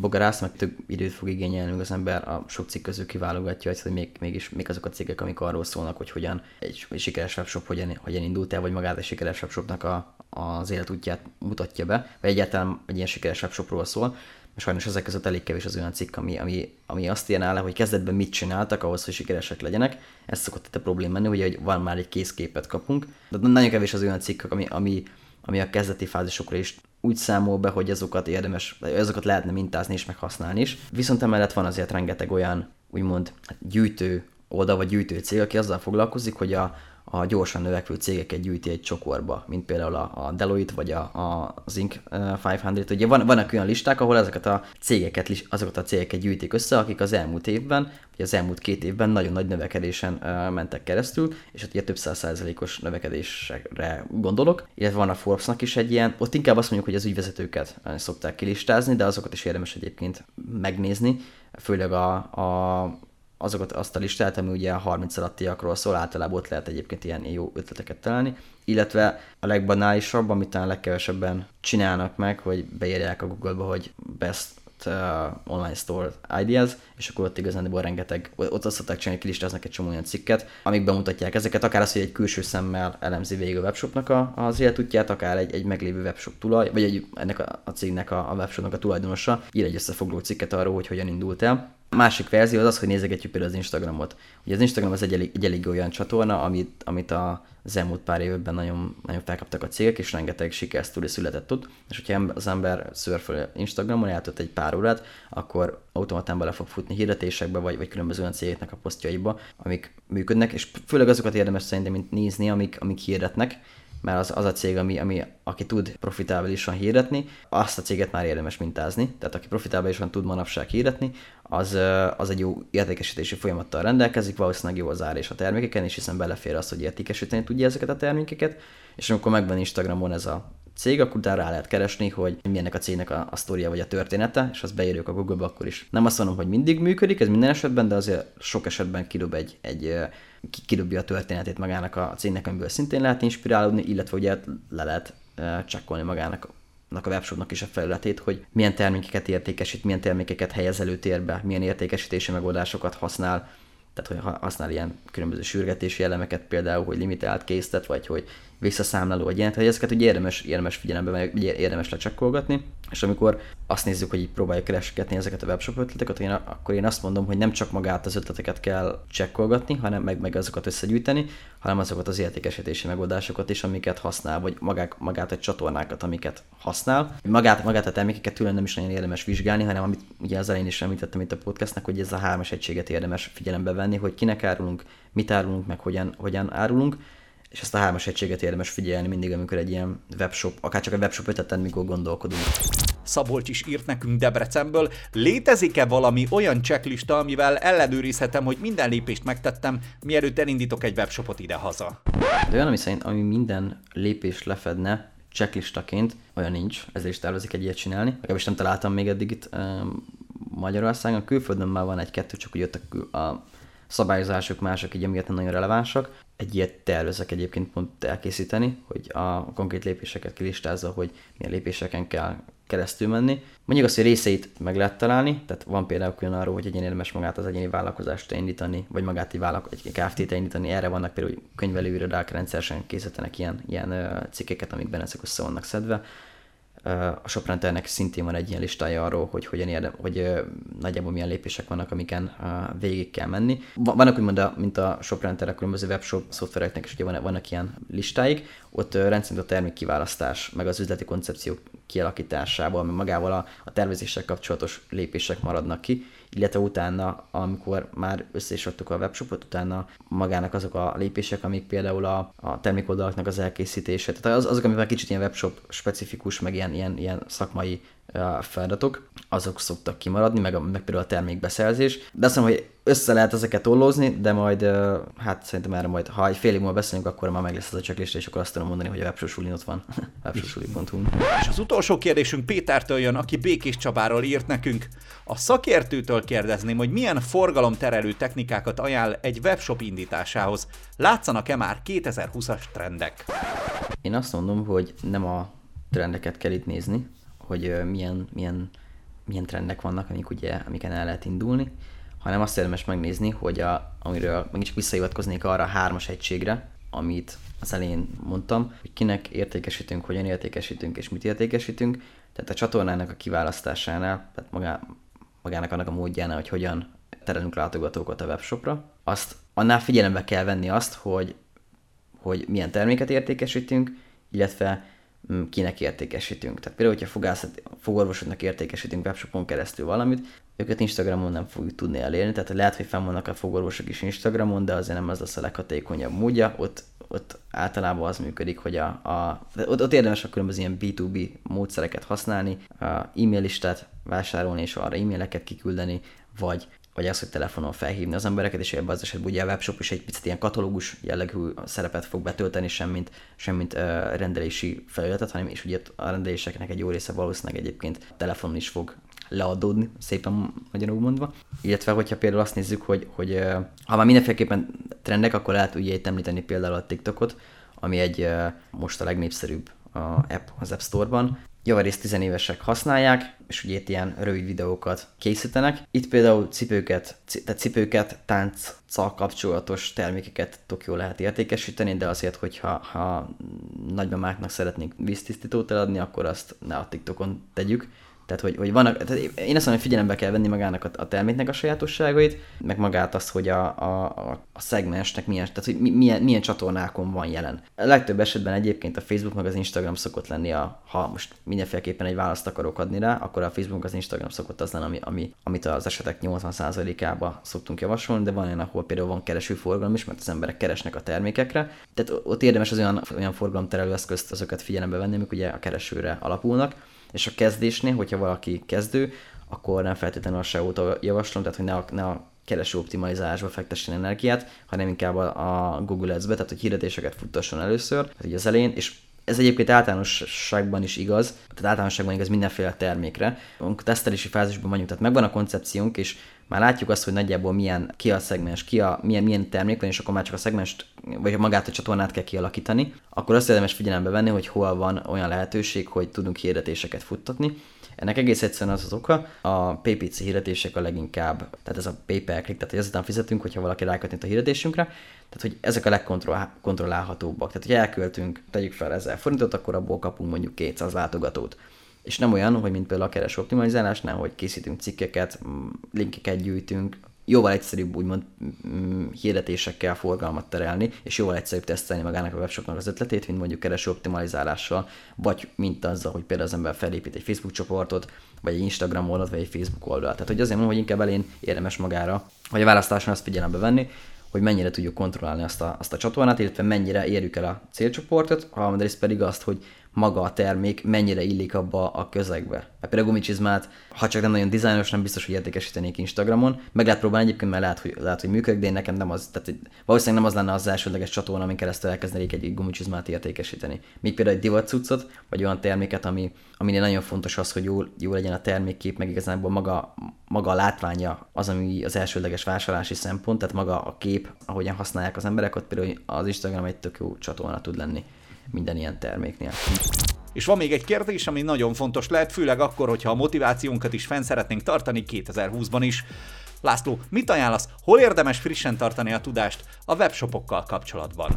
bogarászni, meg több időt fog igényelni, az ember a sok cikk közül kiválogatja, hogy még, mégis még azok a cikkek, amik arról szólnak, hogy hogyan egy, egy sikeres webshop hogyan, hogyan indult el, vagy magát egy sikeres webshopnak a, az életútját mutatja be, vagy egyáltalán egy ilyen sikeres webshopról szól sajnos ezek között elég kevés az olyan cikk, ami, ami, ami azt írná le, hogy kezdetben mit csináltak ahhoz, hogy sikeresek legyenek. Ez szokott itt a probléma menni, hogy, van már egy készképet kapunk, de nagyon kevés az olyan cikk, ami, ami, ami a kezdeti fázisokra is úgy számol be, hogy azokat érdemes, azokat lehetne mintázni és meghasználni is. Viszont emellett van azért rengeteg olyan, úgymond gyűjtő oldal vagy gyűjtő cég, aki azzal foglalkozik, hogy a, a gyorsan növekvő cégeket gyűjti egy csokorba, mint például a, Deloitte vagy a, a, az Inc. 500. Ugye van, vannak olyan listák, ahol ezeket a cégeket, azokat a cégeket gyűjtik össze, akik az elmúlt évben, vagy az elmúlt két évben nagyon nagy növekedésen mentek keresztül, és ott ugye több száz százalékos növekedésre gondolok, illetve van a Forbesnak is egy ilyen, ott inkább azt mondjuk, hogy az ügyvezetőket szokták kilistázni, de azokat is érdemes egyébként megnézni, főleg a, a azokat, azt a listát, ami ugye a 30 alattiakról szól, általában ott lehet egyébként ilyen jó ötleteket találni, illetve a legbanálisabb, amit talán legkevesebben csinálnak meg, hogy beírják a Google-ba, hogy best uh, online store ideas, és akkor ott igazán rengeteg, ott azt szokták csinálni, kilistáznak egy csomó olyan cikket, amik bemutatják ezeket, akár az, hogy egy külső szemmel elemzi végig a webshopnak a, az életútját, akár egy, egy meglévő webshop tulaj, vagy egy, ennek a, a cégnek a, a webshopnak a tulajdonosa ír egy összefoglaló cikket arról, hogy hogyan indult el, másik verzió az az, hogy nézegetjük például az Instagramot. Ugye az Instagram az egy elég, egy elég olyan csatorna, amit, amit a, az elmúlt pár évben nagyon, nagyon felkaptak a cégek, és rengeteg sikersztori született ott, és hogyha az ember szörföl Instagramon, eltölt egy pár órát, akkor automatán bele fog futni hirdetésekbe, vagy, vagy különböző olyan cégeknek a posztjaiba, amik működnek, és főleg azokat érdemes szerintem mint nézni, amik, amik hirdetnek, mert az, az a cég, ami, ami, aki tud profitábilisan hirdetni, azt a céget már érdemes mintázni. Tehát aki profitábilisan tud manapság hirdetni, az, az egy jó értékesítési folyamattal rendelkezik, valószínűleg jó az ár és a termékeken, és hiszen belefér az, hogy értékesíteni tudja ezeket a termékeket, és amikor megvan Instagramon ez a cég, akkor utána rá lehet keresni, hogy milyennek a cégnek a, a sztoria vagy a története, és azt beírjuk a Google-ba akkor is. Nem azt mondom, hogy mindig működik, ez minden esetben, de azért sok esetben kidob egy, egy kidobja a történetét magának a cégnek, amiből szintén lehet inspirálódni, illetve ugye le lehet csekkolni magának a webshopnak is a felületét, hogy milyen termékeket értékesít, milyen termékeket helyez előtérbe, milyen értékesítési megoldásokat használ, tehát hogy használ ilyen különböző sürgetési elemeket, például, hogy limitált késztet, vagy hogy visszaszámláló, vagy ilyen, hogy ezeket ugye érdemes, érdemes figyelembe, vagy érdemes lecsekkolgatni, és amikor azt nézzük, hogy így próbáljuk keresgetni ezeket a webshop ötleteket, akkor én azt mondom, hogy nem csak magát az ötleteket kell csekkolgatni, hanem meg, meg azokat összegyűjteni, hanem azokat az értékesítési megoldásokat is, amiket használ, vagy magák, magát a csatornákat, amiket használ. Magát, magát a termékeket tőle nem is nagyon érdemes vizsgálni, hanem amit ugye az elején is említettem itt a podcastnak, hogy ez a hármas egységet érdemes figyelembe venni, hogy kinek árulunk, mit árulunk, meg hogyan, hogyan árulunk, és ezt a hármas egységet érdemes figyelni mindig, amikor egy ilyen webshop, akár csak a webshop ötleten, mikor gondolkodunk. Szabolcs is írt nekünk Debrecenből, létezik-e valami olyan checklista, amivel ellenőrizhetem, hogy minden lépést megtettem, mielőtt elindítok egy webshopot ide-haza? De olyan, ami szerint, ami minden lépést lefedne, checklistaként, olyan nincs, ezért is tervezik egy ilyet csinálni. Legalábbis nem találtam még eddig itt um, Magyarországon. Külföldön már van egy-kettő, csak hogy jött a, a szabályozások mások, így amiatt nem nagyon relevánsak. Egy ilyet tervezek egyébként pont elkészíteni, hogy a konkrét lépéseket kilistázza, hogy milyen lépéseken kell keresztül menni. Mondjuk azt, hogy részeit meg lehet találni, tehát van például külön arról, hogy egyén érdemes magát az egyéni vállalkozást indítani, vagy magát egy, vállalko- egy KFT-t indítani. Erre vannak például könyvelőirodák rendszeresen készítenek ilyen, ilyen cikkeket, amikben ezek össze vannak szedve a Shoprenternek szintén van egy ilyen listája arról, hogy hogyan érdem, hogy nagyjából milyen lépések vannak, amiken végig kell menni. Vannak úgymond, a, mint a Shoprenterek, különböző webshop szoftvereknek is ugye van, vannak ilyen listáik, ott rendszerint a termék kiválasztás, meg az üzleti koncepció kialakításából, meg magával a, a tervezéssel kapcsolatos lépések maradnak ki, illetve utána, amikor már össze a webshopot, utána magának azok a lépések, amik például a, a termékoldalaknak az elkészítése, tehát az, azok, amivel kicsit ilyen webshop specifikus, meg ilyen, ilyen, ilyen szakmai feladatok, azok szoktak kimaradni, meg, a, meg például a termékbeszerzés. De azt mondom, hogy össze lehet ezeket ollózni, de majd, hát szerintem erre majd, ha egy fél év múlva beszélünk, akkor már meg lesz az a checklist, és akkor azt tudom mondani, hogy a webshosulin ott van, websosuli.hu. És az utolsó kérdésünk Pétertől jön, aki Békés Csabáról írt nekünk. A szakértőtől kérdezném, hogy milyen forgalomterelő technikákat ajánl egy webshop indításához. Látszanak-e már 2020-as trendek? Én azt mondom, hogy nem a trendeket kell itt nézni, hogy milyen, milyen, milyen trendek vannak, amik ugye, amiken el lehet indulni, hanem azt érdemes megnézni, hogy a, amiről megint csak visszahivatkoznék arra a hármas egységre, amit az elején mondtam, hogy kinek értékesítünk, hogyan értékesítünk és mit értékesítünk. Tehát a csatornának a kiválasztásánál, tehát magá, magának annak a módjánál, hogy hogyan terelünk látogatókat a webshopra, azt annál figyelembe kell venni azt, hogy, hogy milyen terméket értékesítünk, illetve kinek értékesítünk. Tehát például, hogyha fogászat, fogorvosoknak értékesítünk webshopon keresztül valamit, őket Instagramon nem fogjuk tudni elérni, tehát lehet, hogy fenn vannak a fogorvosok is Instagramon, de azért nem az lesz a leghatékonyabb módja, ott, ott általában az működik, hogy a, a ott, ott érdemes a különböző ilyen B2B módszereket használni, a e-mail listát vásárolni és arra e-maileket kiküldeni, vagy vagy az, hogy telefonon felhívni az embereket, és ebben az esetben ugye a webshop is egy picit ilyen katalógus jellegű szerepet fog betölteni, semmint, semmint uh, rendelési felületet, hanem és ugye a rendeléseknek egy jó része valószínűleg egyébként telefonon is fog leadódni, szépen magyarul mondva. Illetve, hogyha például azt nézzük, hogy, hogy ha már mindenféleképpen trendek, akkor lehet ugye itt említeni például a TikTokot, ami egy most a legnépszerűbb a app az App Store-ban, javarészt tizenévesek használják, és ugye itt ilyen rövid videókat készítenek. Itt például cipőket, tehát cipőket, tánccal kapcsolatos termékeket tök jól lehet értékesíteni, de azért, hogyha ha nagymamáknak szeretnénk víztisztítót eladni, akkor azt ne a TikTokon tegyük, tehát, hogy, hogy vannak, tehát én azt mondom, hogy figyelembe kell venni magának a, a terméknek a sajátosságait, meg magát azt, hogy a, a, a szegmensnek milyen, tehát hogy milyen, milyen csatornákon van jelen. A legtöbb esetben egyébként a Facebook meg az Instagram szokott lenni, a, ha most mindenféleképpen egy választ akarok adni rá, akkor a Facebook az Instagram szokott az lenni, ami, ami, amit az esetek 80%-ába szoktunk javasolni, de van olyan, ahol például van keresőforgalom is, mert az emberek keresnek a termékekre. Tehát ott érdemes az olyan, olyan forgalomterelő eszközt azokat figyelembe venni, amik ugye a keresőre alapulnak és a kezdésnél, hogyha valaki kezdő, akkor nem feltétlenül a SEO-t javaslom, tehát hogy ne a, ne a kereső optimalizálásba fektessen energiát, hanem inkább a, a Google Ads-be, tehát hogy hirdetéseket futtasson először, tehát így az elején, és ez egyébként általánosságban is igaz, tehát általánosságban igaz mindenféle termékre. A tesztelési fázisban vagyunk, tehát megvan a koncepciónk, és már látjuk azt, hogy nagyjából milyen, ki a szegmens, ki a, milyen, milyen termék van, és akkor már csak a szegmest, vagy magát a csatornát kell kialakítani, akkor azt érdemes figyelembe venni, hogy hol van olyan lehetőség, hogy tudunk hirdetéseket futtatni. Ennek egész egyszerűen az az oka, a PPC hirdetések a leginkább, tehát ez a pay per click, tehát hogy ezután fizetünk, hogyha valaki rákötni a hirdetésünkre, tehát hogy ezek a legkontrollálhatóbbak. Tehát, hogy elköltünk, tegyük fel 1000 forintot, akkor abból kapunk mondjuk 200 látogatót és nem olyan, hogy mint például a kereső optimalizálásnál, hogy készítünk cikkeket, linkeket gyűjtünk, jóval egyszerűbb úgymond hirdetésekkel forgalmat terelni, és jóval egyszerűbb tesztelni magának a webshopnak az ötletét, mint mondjuk kereső optimalizálással, vagy mint azzal, hogy például az ember felépít egy Facebook csoportot, vagy egy Instagram oldalt, vagy egy Facebook oldalt. Tehát hogy azért mondom, hogy inkább elén érdemes magára, vagy a választáson azt figyelembe venni, hogy mennyire tudjuk kontrollálni azt a, azt a csatornát, illetve mennyire érjük el a célcsoportot, harmadrészt pedig azt, hogy maga a termék mennyire illik abba a közegbe. Mert például gumicsizmát, ha csak nem nagyon dizájnos, nem biztos, hogy értékesítenék Instagramon. Meg lehet próbálni egyébként, mert lehet, hogy, lehet, hogy működik, de én nekem nem az, tehát valószínűleg nem az lenne az elsődleges csatorna, amin keresztül elkezdenék egy gumicsizmát értékesíteni. Míg például egy divatcuccot, vagy olyan terméket, ami, aminél nagyon fontos az, hogy jó, jó legyen a termékkép, meg igazából maga, maga a látványa az, ami az elsődleges vásárlási szempont, tehát maga a kép, ahogyan használják az emberek, ott például az Instagram egy tök jó csatorna tud lenni minden ilyen terméknél. És van még egy kérdés, ami nagyon fontos lehet, főleg akkor, hogyha a motivációnkat is fenn szeretnénk tartani 2020-ban is. László, mit ajánlasz? Hol érdemes frissen tartani a tudást a webshopokkal kapcsolatban?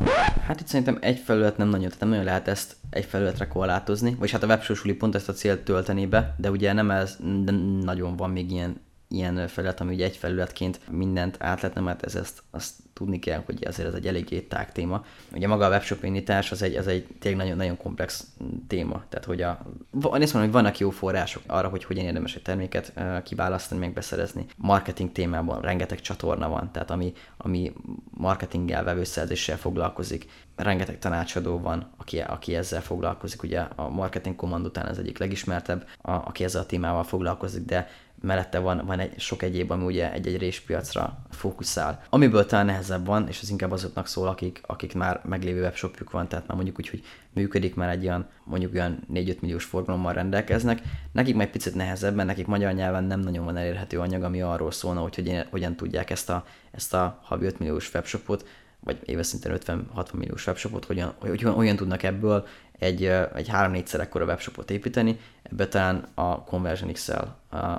Hát itt szerintem egy felület nem nagyon, tehát nem nagyon lehet ezt egy felületre korlátozni, vagy hát a websosuli pont ezt a célt tölteni be, de ugye nem ez, de nagyon van még ilyen ilyen felület, ami ugye egy felületként mindent átletne, mert ez ezt azt tudni kell, hogy azért ez egy eléggé tág téma. Ugye maga a webshop indítás az egy, az egy tényleg nagyon, nagyon komplex téma. Tehát, hogy a, azt mondom, hogy vannak jó források arra, hogy hogyan érdemes egy terméket kiválasztani, meg beszerezni. Marketing témában rengeteg csatorna van, tehát ami, ami marketinggel, vevőszerzéssel foglalkozik. Rengeteg tanácsadó van, aki, aki ezzel foglalkozik. Ugye a marketing command után az egyik legismertebb, a, aki ezzel a témával foglalkozik, de mellette van, van egy sok egyéb, ami ugye egy-egy réspiacra fókuszál. Amiből talán nehezebb van, és az inkább azoknak szól, akik, akik már meglévő webshopjuk van, tehát már mondjuk úgy, hogy működik, már egy olyan, mondjuk olyan 4-5 milliós forgalommal rendelkeznek. Nekik meg picit nehezebb, mert nekik magyar nyelven nem nagyon van elérhető anyag, ami arról szólna, hogy hogyan tudják ezt a, ezt a havi 5 milliós webshopot vagy éves szinten 50-60 milliós webshopot, hogyan, hogy olyan tudnak ebből egy, egy 3-4-szer ekkora webshopot építeni, ebbe talán a Conversion XL,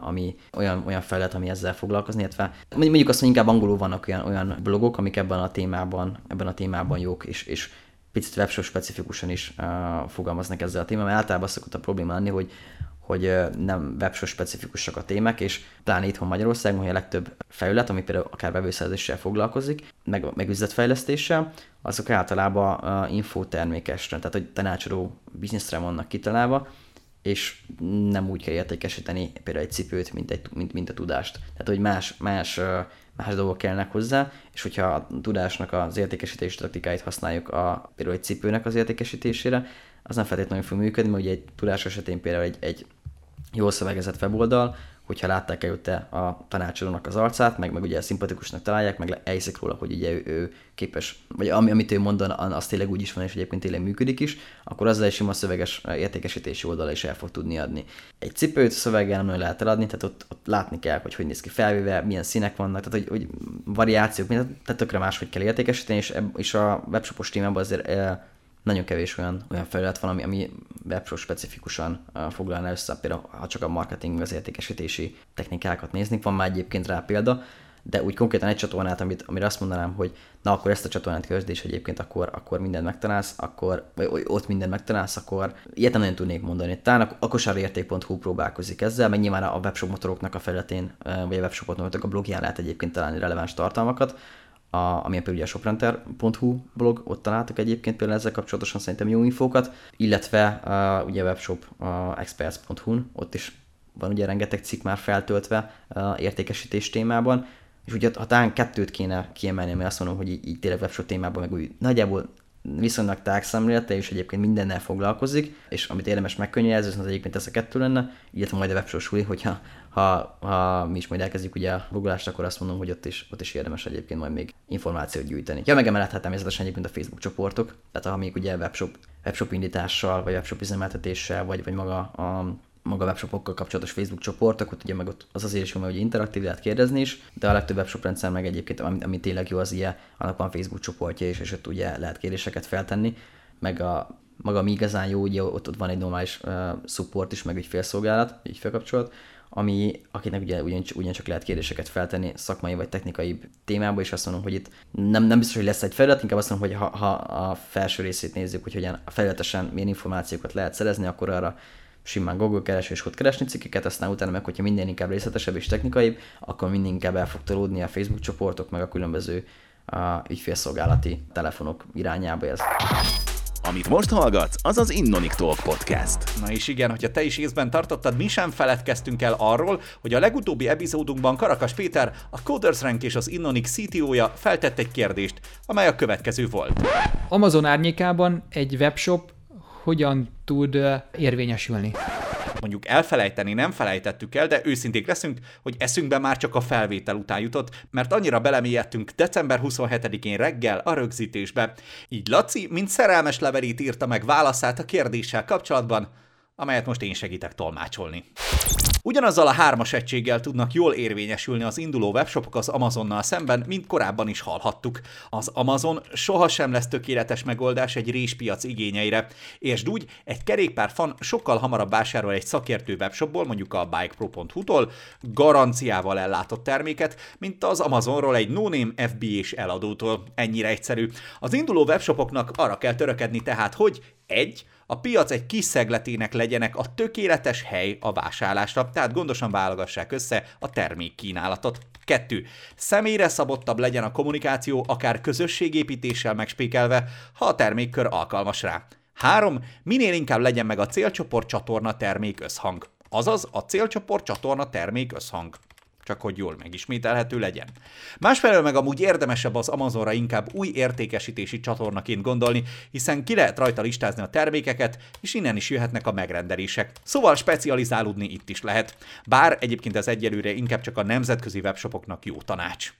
ami olyan, olyan felület, ami ezzel foglalkozni, illetve mondjuk azt, hogy inkább angolul vannak olyan, olyan blogok, amik ebben a témában, ebben a témában jók, és, és picit webshop specifikusan is uh, fogalmaznak ezzel a témával, mert általában szokott a probléma lenni, hogy hogy nem webshop specifikusak a témák, és pláne itthon Magyarországon, hogy a legtöbb felület, ami például akár vevőszerzéssel foglalkozik, meg, meg üzletfejlesztéssel, azok általában infotermékesre, tehát hogy tanácsadó bizniszre vannak kitalálva, és nem úgy kell értékesíteni például egy cipőt, mint, egy, mint, mint a tudást. Tehát, hogy más, más, más dolgok kellnek hozzá, és hogyha a tudásnak az értékesítési taktikáit használjuk a, például egy cipőnek az értékesítésére, az nem feltétlenül fog működni, mert ugye egy tudás esetén például egy, egy jól szövegezett weboldal, hogyha látták előtte a tanácsadónak az arcát, meg, meg ugye szimpatikusnak találják, meg elhiszik róla, hogy ugye ő, ő képes, vagy ami, amit ő mondan, az tényleg úgy is van, és egyébként tényleg működik is, akkor azzal is sima szöveges értékesítési oldala is el fog tudni adni. Egy cipőt szöveggel nem lehet eladni, tehát ott, ott látni kell, hogy hogy néz ki felvéve, milyen színek vannak, tehát hogy, hogy variációk, tehát tökre máshogy kell értékesíteni, és, és a webshopos témában azért eh, nagyon kevés olyan, olyan felület van, ami, ami webshop specifikusan uh, foglalna össze, például ha csak a marketing, az értékesítési technikákat néznénk, van már egyébként rá példa, de úgy konkrétan egy csatornát, amit, amire azt mondanám, hogy na akkor ezt a csatornát közd, és egyébként akkor, akkor mindent megtalálsz, akkor, vagy ott mindent megtalálsz, akkor ilyet nem nagyon tudnék mondani. Talán a, kosárérték.hu próbálkozik ezzel, meg nyilván a webshop motoroknak a felületén, vagy a webshopot a blogján lehet egyébként találni releváns tartalmakat, a, ami például a shoprenter.hu blog, ott találtak egyébként például ezzel kapcsolatosan szerintem jó infókat, illetve a, ugye webshop a experts.hu-n, ott is van ugye rengeteg cikk már feltöltve a értékesítés témában, és ugye ha talán kettőt kéne kiemelni, mert azt mondom, hogy így, így tényleg webshop témában meg úgy nagyjából viszonylag tágszemlélete, és egyébként mindennel foglalkozik, és amit érdemes megkönnyelzni, az egyébként ez a kettő lenne, illetve majd a webshop suli, hogyha ha, ha mi is majd elkezdjük ugye a googlást, akkor azt mondom, hogy ott is, ott is érdemes egyébként majd még információt gyűjteni. Ja, meg emellett hát természetesen egyébként a Facebook csoportok, tehát ha még ugye webshop, webshop indítással, vagy webshop üzemeltetéssel, vagy, vagy maga a maga webshopokkal kapcsolatos Facebook csoportok, ott ugye meg ott az azért is jó, hogy interaktív lehet kérdezni is, de a legtöbb webshop rendszer meg egyébként, ami, ami tényleg jó, az ilyen, annak van Facebook csoportja is, és ott ugye lehet kérdéseket feltenni, meg a maga ami igazán jó, ugye ott, ott van egy normális uh, support is, meg ügyfélszolgálat, ügyfélkapcsolat, ami, akinek ugye ugyancsak, ugyancsak lehet kérdéseket feltenni szakmai vagy technikai témába, és azt mondom, hogy itt nem, nem biztos, hogy lesz egy felület, inkább azt mondom, hogy ha, ha a felső részét nézzük, hogy hogyan felületesen milyen információkat lehet szerezni, akkor arra simán Google kereső és ott keresni cikkeket, aztán utána meg, hogyha minden inkább részletesebb és technikai, akkor minden inkább el fog tolódni a Facebook csoportok, meg a különböző a ügyfélszolgálati telefonok irányába ez. Amit most hallgatsz, az az Innonic Talk podcast. Na és igen, hogyha te is észben tartottad, mi sem feledkeztünk el arról, hogy a legutóbbi epizódunkban Karakas Péter, a Coders Rank és az Innonic CTO-ja feltett egy kérdést, amely a következő volt. Amazon árnyékában egy webshop hogyan tud érvényesülni? Mondjuk elfelejteni nem felejtettük el, de őszinték leszünk, hogy eszünkbe már csak a felvétel után jutott, mert annyira belemélyedtünk december 27-én reggel a rögzítésbe. Így Laci, mint szerelmes levelét írta meg válaszát a kérdéssel kapcsolatban, amelyet most én segítek tolmácsolni. Ugyanazzal a hármas egységgel tudnak jól érvényesülni az induló webshopok az Amazonnal szemben, mint korábban is hallhattuk. Az Amazon sohasem lesz tökéletes megoldás egy réspiac igényeire, és úgy egy kerékpár fan sokkal hamarabb vásárol egy szakértő webshopból, mondjuk a bikepro.hu-tól, garanciával ellátott terméket, mint az Amazonról egy no-name FB-s eladótól. Ennyire egyszerű. Az induló webshopoknak arra kell törekedni tehát, hogy egy, a piac egy kis szegletének legyenek a tökéletes hely a vásárlásra, tehát gondosan válogassák össze a termékkínálatot. 2. Személyre szabottabb legyen a kommunikáció, akár közösségépítéssel megspékelve, ha a termékkör alkalmas rá. 3. Minél inkább legyen meg a célcsoport csatorna termék összhang. Azaz a célcsoport csatorna termék összhang csak hogy jól megismételhető legyen. Másfelől meg amúgy érdemesebb az Amazonra inkább új értékesítési csatornaként gondolni, hiszen ki lehet rajta listázni a termékeket, és innen is jöhetnek a megrendelések. Szóval specializálódni itt is lehet, bár egyébként ez egyelőre inkább csak a nemzetközi webshopoknak jó tanács.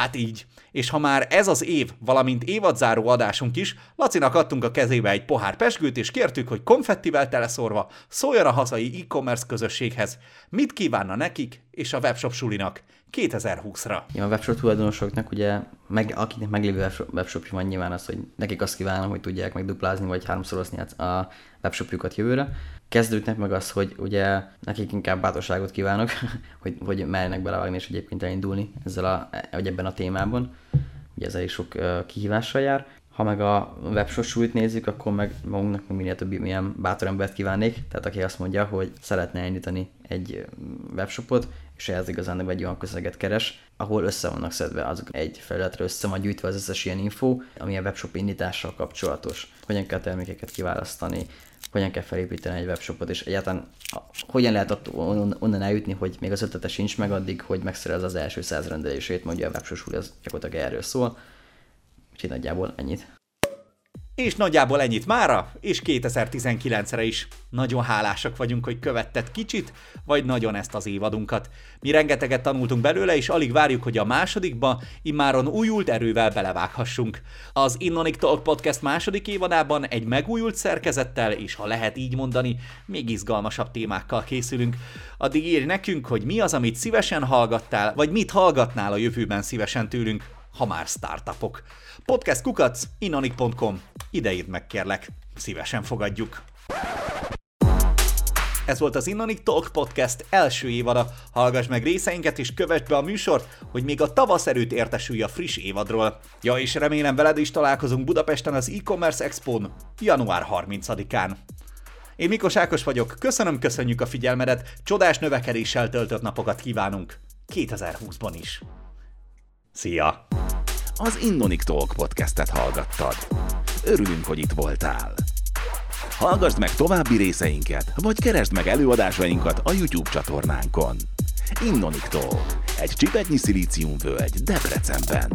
Hát így. És ha már ez az év, valamint évadzáró adásunk is, Lacinak adtunk a kezébe egy pohár pesgőt, és kértük, hogy konfettivel teleszorva szóljon a hazai e-commerce közösséghez, mit kívánna nekik és a webshop sulinak 2020-ra. Ja, a webshop tulajdonosoknak ugye, meg, akinek meglévő webshopja van nyilván az, hogy nekik azt kívánom, hogy tudják meg duplázni vagy háromszorozni a webshopjukat jövőre. Kezdőknek meg az, hogy ugye nekik inkább bátorságot kívánok, hogy, hogy merjenek belevágni és egyébként elindulni ezzel a, vagy ebben a témában. Ugye ez elég sok uh, kihívással jár. Ha meg a webshop nézzük, akkor meg magunknak minél több milyen bátor embert kívánnék, tehát aki azt mondja, hogy szeretne elindítani egy webshopot, és ehhez igazán egy olyan közeget keres, ahol össze vannak szedve azok egy felületre össze van gyűjtve az összes ilyen info, ami a webshop indítással kapcsolatos. Hogyan kell termékeket kiválasztani, hogyan kell felépíteni egy webshopot, és egyáltalán hogyan lehet ott onnan eljutni, hogy még az ötlete sincs meg addig, hogy megszerez az első száz rendelését, mondja a webshop az gyakorlatilag erről szól. Úgyhogy nagyjából ennyit. És nagyjából ennyit mára, és 2019-re is. Nagyon hálásak vagyunk, hogy követted kicsit, vagy nagyon ezt az évadunkat. Mi rengeteget tanultunk belőle, és alig várjuk, hogy a másodikba immáron újult erővel belevághassunk. Az Innonic Talk Podcast második évadában egy megújult szerkezettel, és ha lehet így mondani, még izgalmasabb témákkal készülünk. Addig írj nekünk, hogy mi az, amit szívesen hallgattál, vagy mit hallgatnál a jövőben szívesen tőlünk, ha már startupok. Podcast kukac, inanik.com. Ide írd meg kérlek, szívesen fogadjuk. Ez volt az Innonik Talk Podcast első évada. Hallgass meg részeinket és kövess be a műsort, hogy még a tavasz erőt értesülj a friss évadról. Ja, és remélem veled is találkozunk Budapesten az e-commerce expo január 30-án. Én Mikos Ákos vagyok, köszönöm, köszönjük a figyelmedet, csodás növekedéssel töltött napokat kívánunk 2020-ban is. Szia! az Innonic Talk podcastet hallgattad. Örülünk, hogy itt voltál. Hallgassd meg további részeinket, vagy keresd meg előadásainkat a YouTube csatornánkon. Innonic Talk, egy csipetnyi szilíciumvölgy Debrecenben.